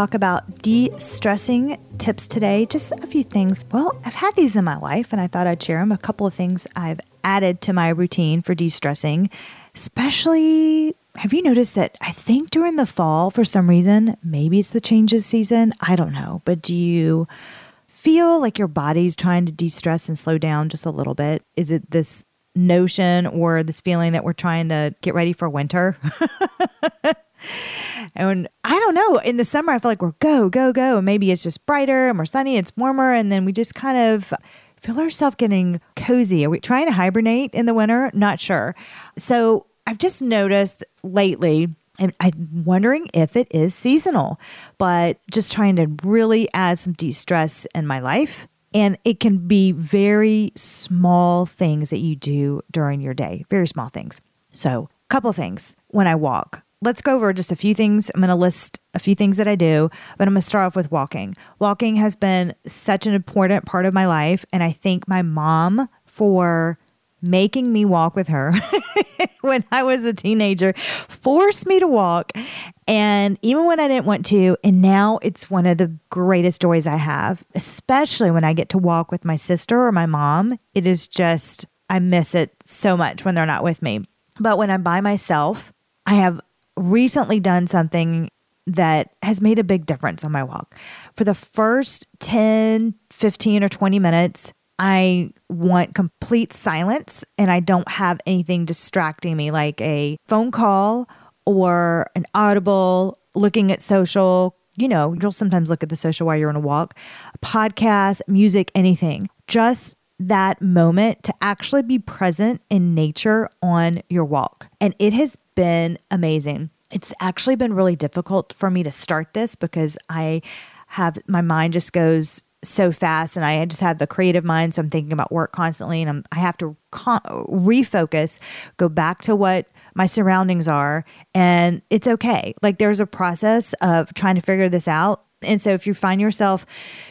talk about de stressing tips today. Just a few things. Well, I've had these in my life and I thought I'd share them. A couple of things I've added to my routine for de stressing, especially. Have you noticed that I think during the fall, for some reason, maybe it's the changes season, I don't know, but do you feel like your body's trying to de stress and slow down just a little bit? Is it this notion or this feeling that we're trying to get ready for winter? and I don't know. In the summer, I feel like we're go, go, go. And maybe it's just brighter and more sunny, it's warmer. And then we just kind of feel ourselves getting cozy. Are we trying to hibernate in the winter? Not sure. So I've just noticed lately, and I'm wondering if it is seasonal, but just trying to really add some de stress in my life. And it can be very small things that you do during your day, very small things. So, couple things when I walk let's go over just a few things. I'm going to list a few things that I do, but I'm going to start off with walking. Walking has been such an important part of my life. And I thank my mom for making me walk with her when I was a teenager, forced me to walk. And even when I didn't want to, and now it's one of the greatest joys I have, especially when I get to walk with my sister or my mom. It is just, I miss it so much when they're not with me. But when I'm by myself, I have recently done something that has made a big difference on my walk. For the first 10, 15, or 20 minutes, I want complete silence and I don't have anything distracting me like a phone call or an audible, looking at social. You know, you'll sometimes look at the social while you're on a walk, podcast, music, anything. Just that moment to actually be present in nature on your walk. And it has been amazing. It's actually been really difficult for me to start this because I have my mind just goes so fast and I just have the creative mind. So I'm thinking about work constantly and I'm, I have to con- refocus, go back to what my surroundings are. And it's okay. Like there's a process of trying to figure this out. And so if you find yourself,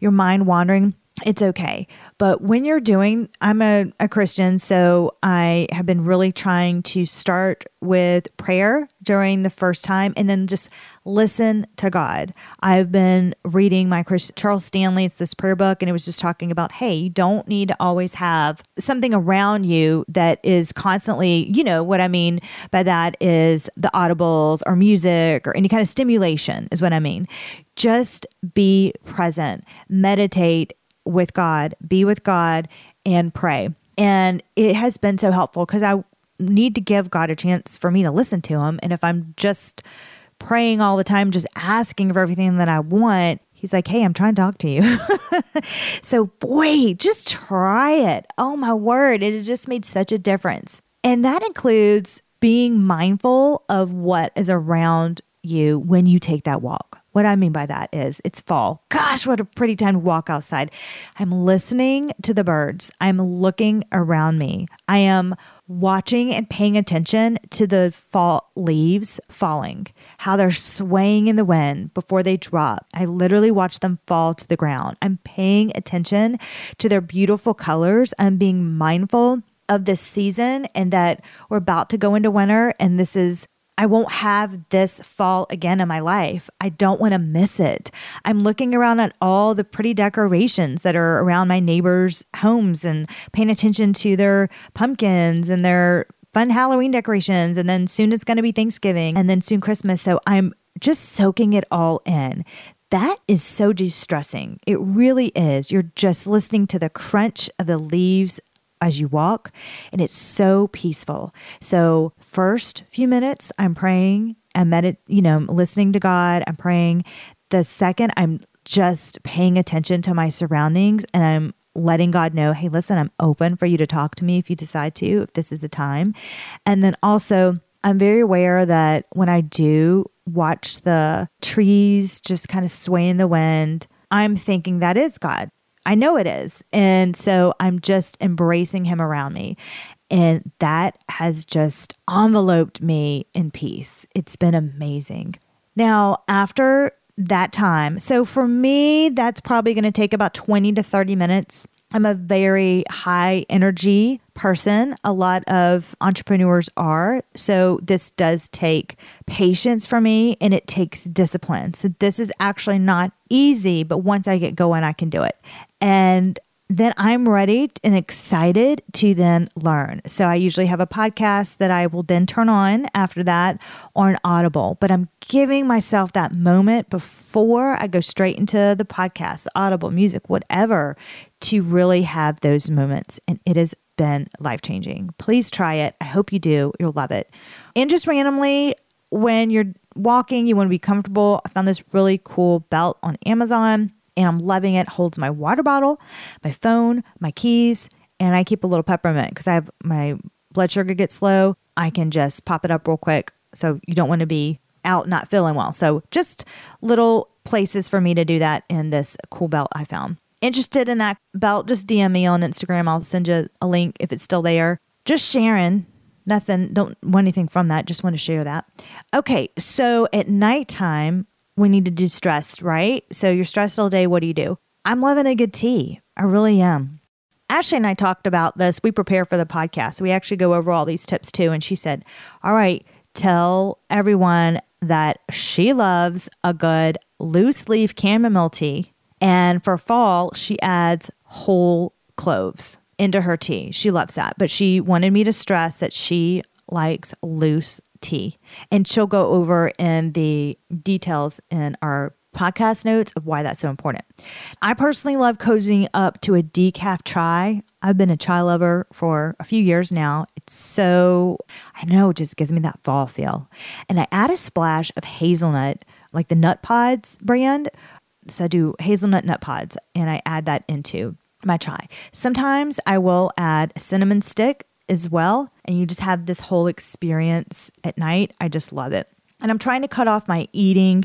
your mind wandering, it's okay. But when you're doing, I'm a, a Christian, so I have been really trying to start with prayer during the first time and then just listen to God. I've been reading my Chris, Charles Stanley, it's this prayer book, and it was just talking about, hey, you don't need to always have something around you that is constantly, you know, what I mean by that is the audibles or music or any kind of stimulation, is what I mean. Just be present, meditate with God, be with God, and pray. And it has been so helpful because I need to give God a chance for me to listen to Him. And if I'm just praying all the time, just asking for everything that I want, He's like, hey, I'm trying to talk to you. so, boy, just try it. Oh, my word. It has just made such a difference. And that includes being mindful of what is around you when you take that walk. What I mean by that is it's fall. Gosh, what a pretty time to walk outside. I'm listening to the birds. I'm looking around me. I am watching and paying attention to the fall leaves falling, how they're swaying in the wind before they drop. I literally watch them fall to the ground. I'm paying attention to their beautiful colors. I'm being mindful of this season and that we're about to go into winter and this is I won't have this fall again in my life. I don't want to miss it. I'm looking around at all the pretty decorations that are around my neighbors' homes and paying attention to their pumpkins and their fun Halloween decorations. And then soon it's going to be Thanksgiving and then soon Christmas. So I'm just soaking it all in. That is so distressing. It really is. You're just listening to the crunch of the leaves as you walk, and it's so peaceful. So, first few minutes, I'm praying and medit, you know, listening to God. I'm praying. The second, I'm just paying attention to my surroundings and I'm letting God know, hey, listen, I'm open for you to talk to me if you decide to, if this is the time. And then also, I'm very aware that when I do watch the trees just kind of sway in the wind, I'm thinking that is God. I know it is. And so I'm just embracing him around me. And that has just enveloped me in peace. It's been amazing. Now, after that time, so for me, that's probably going to take about 20 to 30 minutes I'm a very high energy person. A lot of entrepreneurs are. So this does take patience for me and it takes discipline. So this is actually not easy, but once I get going, I can do it. And then I'm ready and excited to then learn. So I usually have a podcast that I will then turn on after that or an audible, but I'm giving myself that moment before I go straight into the podcast, audible, music, whatever, to really have those moments. And it has been life changing. Please try it. I hope you do. You'll love it. And just randomly, when you're walking, you want to be comfortable. I found this really cool belt on Amazon and I'm loving it. Holds my water bottle, my phone, my keys, and I keep a little peppermint because I have my blood sugar gets low. I can just pop it up real quick. So you don't want to be out not feeling well. So just little places for me to do that in this cool belt I found. Interested in that belt, just DM me on Instagram. I'll send you a link if it's still there. Just sharing. Nothing, don't want anything from that. Just want to share that. Okay, so at nighttime, we need to do stress, right? So you're stressed all day. What do you do? I'm loving a good tea. I really am. Ashley and I talked about this. We prepare for the podcast. We actually go over all these tips too. And she said, All right, tell everyone that she loves a good loose leaf chamomile tea. And for fall, she adds whole cloves into her tea. She loves that. But she wanted me to stress that she likes loose And she'll go over in the details in our podcast notes of why that's so important. I personally love cozying up to a decaf chai. I've been a chai lover for a few years now. It's so, I know, it just gives me that fall feel. And I add a splash of hazelnut, like the Nut Pods brand. So I do hazelnut nut pods and I add that into my chai. Sometimes I will add a cinnamon stick as well. And you just have this whole experience at night. I just love it. And I'm trying to cut off my eating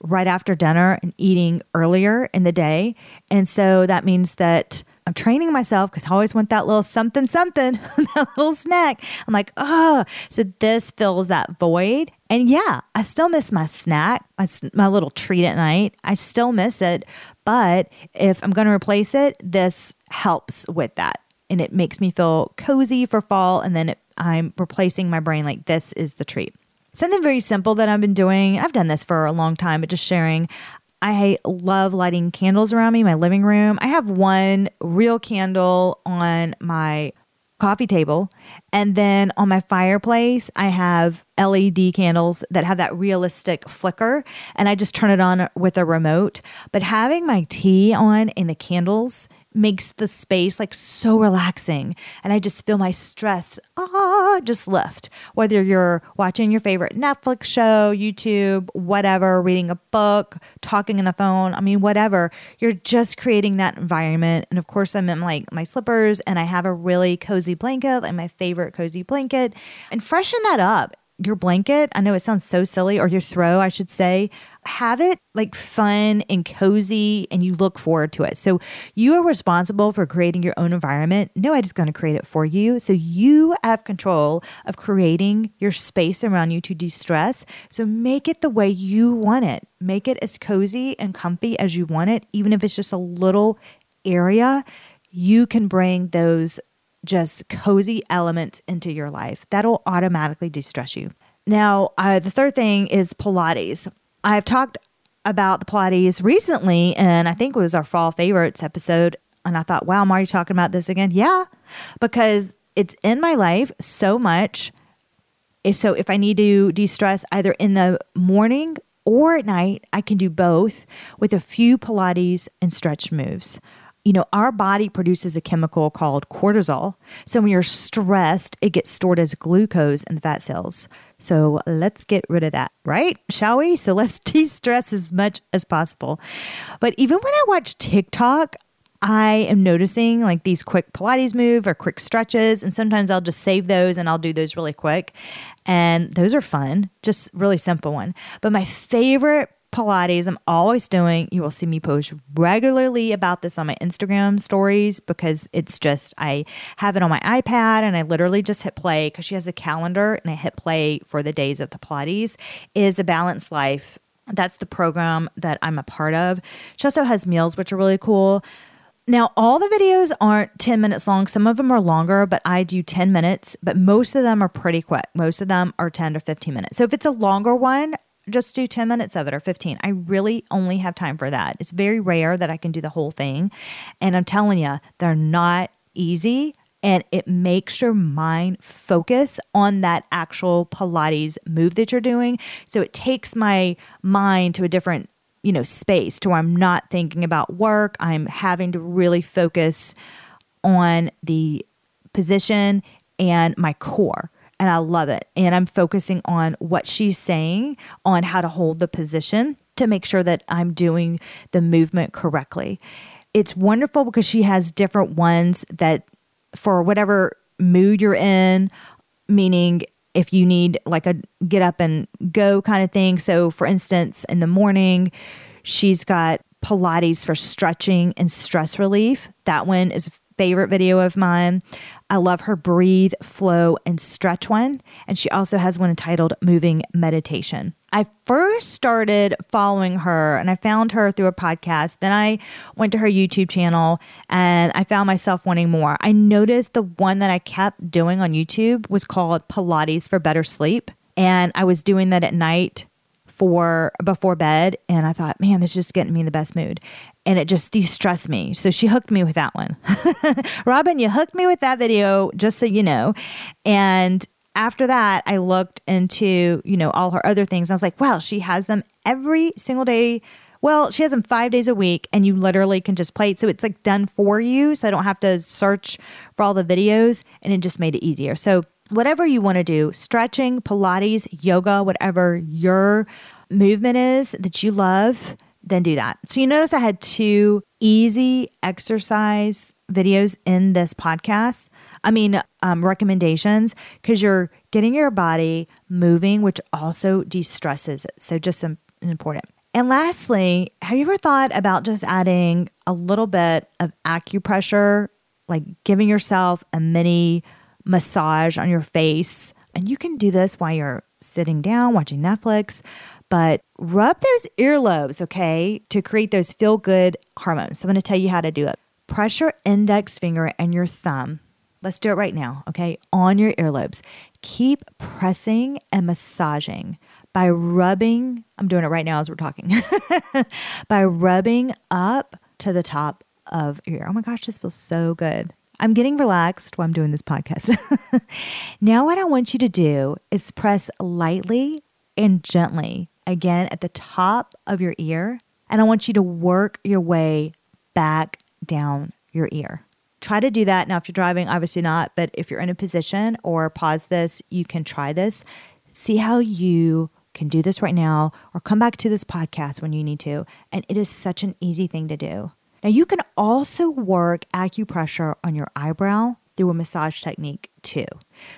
right after dinner and eating earlier in the day. And so that means that I'm training myself because I always want that little something, something, that little snack. I'm like, oh, so this fills that void. And yeah, I still miss my snack, my, my little treat at night. I still miss it. But if I'm going to replace it, this helps with that and it makes me feel cozy for fall. And then it, I'm replacing my brain like this is the treat. Something very simple that I've been doing, I've done this for a long time, but just sharing. I love lighting candles around me, my living room. I have one real candle on my coffee table. And then on my fireplace, I have LED candles that have that realistic flicker. And I just turn it on with a remote. But having my tea on and the candles makes the space like so relaxing. And I just feel my stress, ah, just lift. Whether you're watching your favorite Netflix show, YouTube, whatever, reading a book, talking on the phone, I mean, whatever, you're just creating that environment. And of course, I'm in like my slippers and I have a really cozy blanket, like my favorite cozy blanket, and freshen that up your blanket, I know it sounds so silly, or your throw, I should say, have it like fun and cozy and you look forward to it. So you are responsible for creating your own environment. no Nobody's going to create it for you. So you have control of creating your space around you to de stress. So make it the way you want it. Make it as cozy and comfy as you want it, even if it's just a little area. You can bring those just cozy elements into your life. That'll automatically de stress you. Now, uh, the third thing is Pilates. I've talked about the Pilates recently, and I think it was our fall favorites episode. And I thought, wow, Marty talking about this again? Yeah, because it's in my life so much. If so, if I need to de stress either in the morning or at night, I can do both with a few Pilates and stretch moves you know, our body produces a chemical called cortisol. So when you're stressed, it gets stored as glucose in the fat cells. So let's get rid of that, right? Shall we? So let's de stress as much as possible. But even when I watch TikTok, I am noticing like these quick Pilates move or quick stretches. And sometimes I'll just save those and I'll do those really quick. And those are fun, just really simple one. But my favorite Pilates I'm always doing. You will see me post regularly about this on my Instagram stories because it's just, I have it on my iPad and I literally just hit play because she has a calendar and I hit play for the days of the Pilates. Is a balanced life. That's the program that I'm a part of. She also has meals, which are really cool. Now, all the videos aren't 10 minutes long. Some of them are longer, but I do 10 minutes, but most of them are pretty quick. Most of them are 10 to 15 minutes. So if it's a longer one, just do 10 minutes of it or 15. I really only have time for that. It's very rare that I can do the whole thing. And I'm telling you, they're not easy and it makes your mind focus on that actual Pilates move that you're doing. So it takes my mind to a different you know, space to where I'm not thinking about work. I'm having to really focus on the position and my core. And I love it. And I'm focusing on what she's saying on how to hold the position to make sure that I'm doing the movement correctly. It's wonderful because she has different ones that for whatever mood you're in, meaning if you need like a get up and go kind of thing. So, for instance, in the morning, she's got Pilates for stretching and stress relief. That one is favorite video of mine. I love her breathe, flow, and stretch one. And she also has one entitled Moving Meditation. I first started following her and I found her through a podcast. Then I went to her YouTube channel and I found myself wanting more. I noticed the one that I kept doing on YouTube was called Pilates for Better Sleep. And I was doing that at night for before bed and I thought, man, this is just getting me in the best mood. And it just de-stressed me. So she hooked me with that one. Robin, you hooked me with that video, just so you know. And after that, I looked into, you know, all her other things. I was like, wow, she has them every single day. Well, she has them five days a week, and you literally can just play it. So it's like done for you. So I don't have to search for all the videos, and it just made it easier. So whatever you want to do, stretching, Pilates, yoga, whatever your movement is that you love, then do that. So you notice I had two easy exercise videos in this podcast. I mean, um, recommendations because you're getting your body moving, which also de stresses it. So, just some important. And lastly, have you ever thought about just adding a little bit of acupressure, like giving yourself a mini massage on your face. And you can do this while you're sitting down watching Netflix, but rub those earlobes, okay, to create those feel good hormones. So I'm going to tell you how to do it. Press your index finger and your thumb. Let's do it right now, okay, on your earlobes. Keep pressing and massaging by rubbing. I'm doing it right now as we're talking. by rubbing up to the top of your ear. Oh my gosh, this feels so good. I'm getting relaxed while I'm doing this podcast. now, what I want you to do is press lightly and gently again at the top of your ear. And I want you to work your way back down your ear. Try to do that. Now, if you're driving, obviously not, but if you're in a position or pause this, you can try this. See how you can do this right now or come back to this podcast when you need to. And it is such an easy thing to do. Now, you can also work acupressure on your eyebrow through a massage technique too.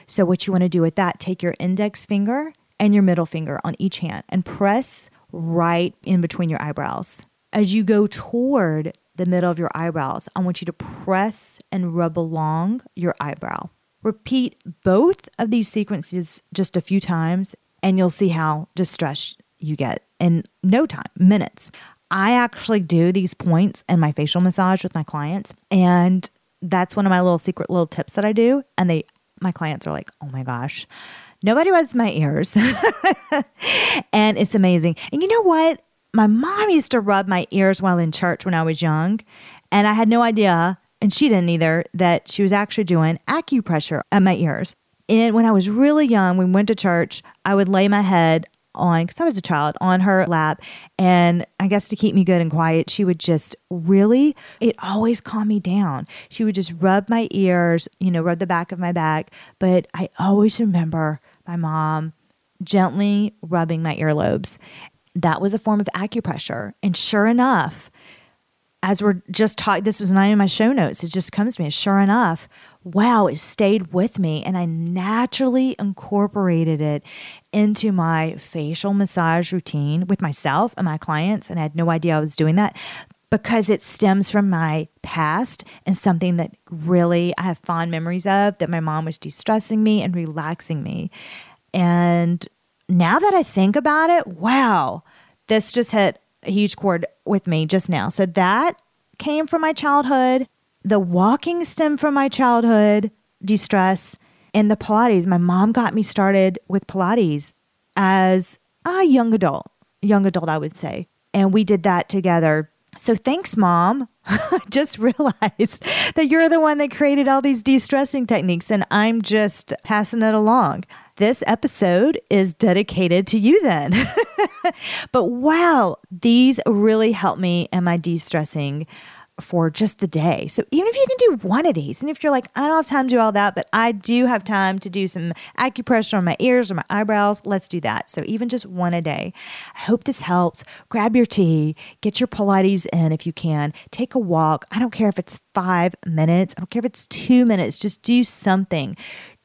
So, what you want to do with that, take your index finger and your middle finger on each hand and press right in between your eyebrows. As you go toward the middle of your eyebrows, I want you to press and rub along your eyebrow. Repeat both of these sequences just a few times, and you'll see how distressed you get in no time, minutes. I actually do these points in my facial massage with my clients. And that's one of my little secret little tips that I do. And they, my clients are like, oh my gosh, nobody rubs my ears. and it's amazing. And you know what? My mom used to rub my ears while in church when I was young. And I had no idea, and she didn't either, that she was actually doing acupressure at my ears. And when I was really young, we went to church, I would lay my head on because I was a child on her lap and I guess to keep me good and quiet she would just really it always calmed me down she would just rub my ears you know rub the back of my back but I always remember my mom gently rubbing my earlobes that was a form of acupressure and sure enough as we're just talking this was not in my show notes it just comes to me sure enough wow, it stayed with me. And I naturally incorporated it into my facial massage routine with myself and my clients. And I had no idea I was doing that because it stems from my past and something that really I have fond memories of that my mom was de stressing me and relaxing me. And now that I think about it, wow, this just hit a huge chord with me just now. So that came from my childhood, the walking stem from my childhood, de stress, and the Pilates. My mom got me started with Pilates as a young adult, young adult, I would say. And we did that together. So thanks, mom. just realized that you're the one that created all these de stressing techniques, and I'm just passing it along. This episode is dedicated to you then. but wow, these really helped me in my de stressing for just the day. So even if you can do one of these, and if you're like, I don't have time to do all that, but I do have time to do some acupressure on my ears or my eyebrows, let's do that. So even just one a day. I hope this helps. Grab your tea, get your Pilates in if you can, take a walk. I don't care if it's five minutes, I don't care if it's two minutes, just do something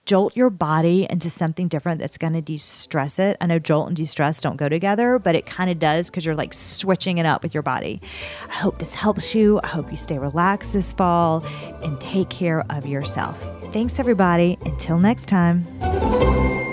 jolt your body into something different that's going to de stress it. I know jolt and de stress don't go together, but it kind of does because you're like switching it up with your body. I hope this helps you. I hope you stay relaxed this fall and take care of yourself. Thanks, everybody. Until next time.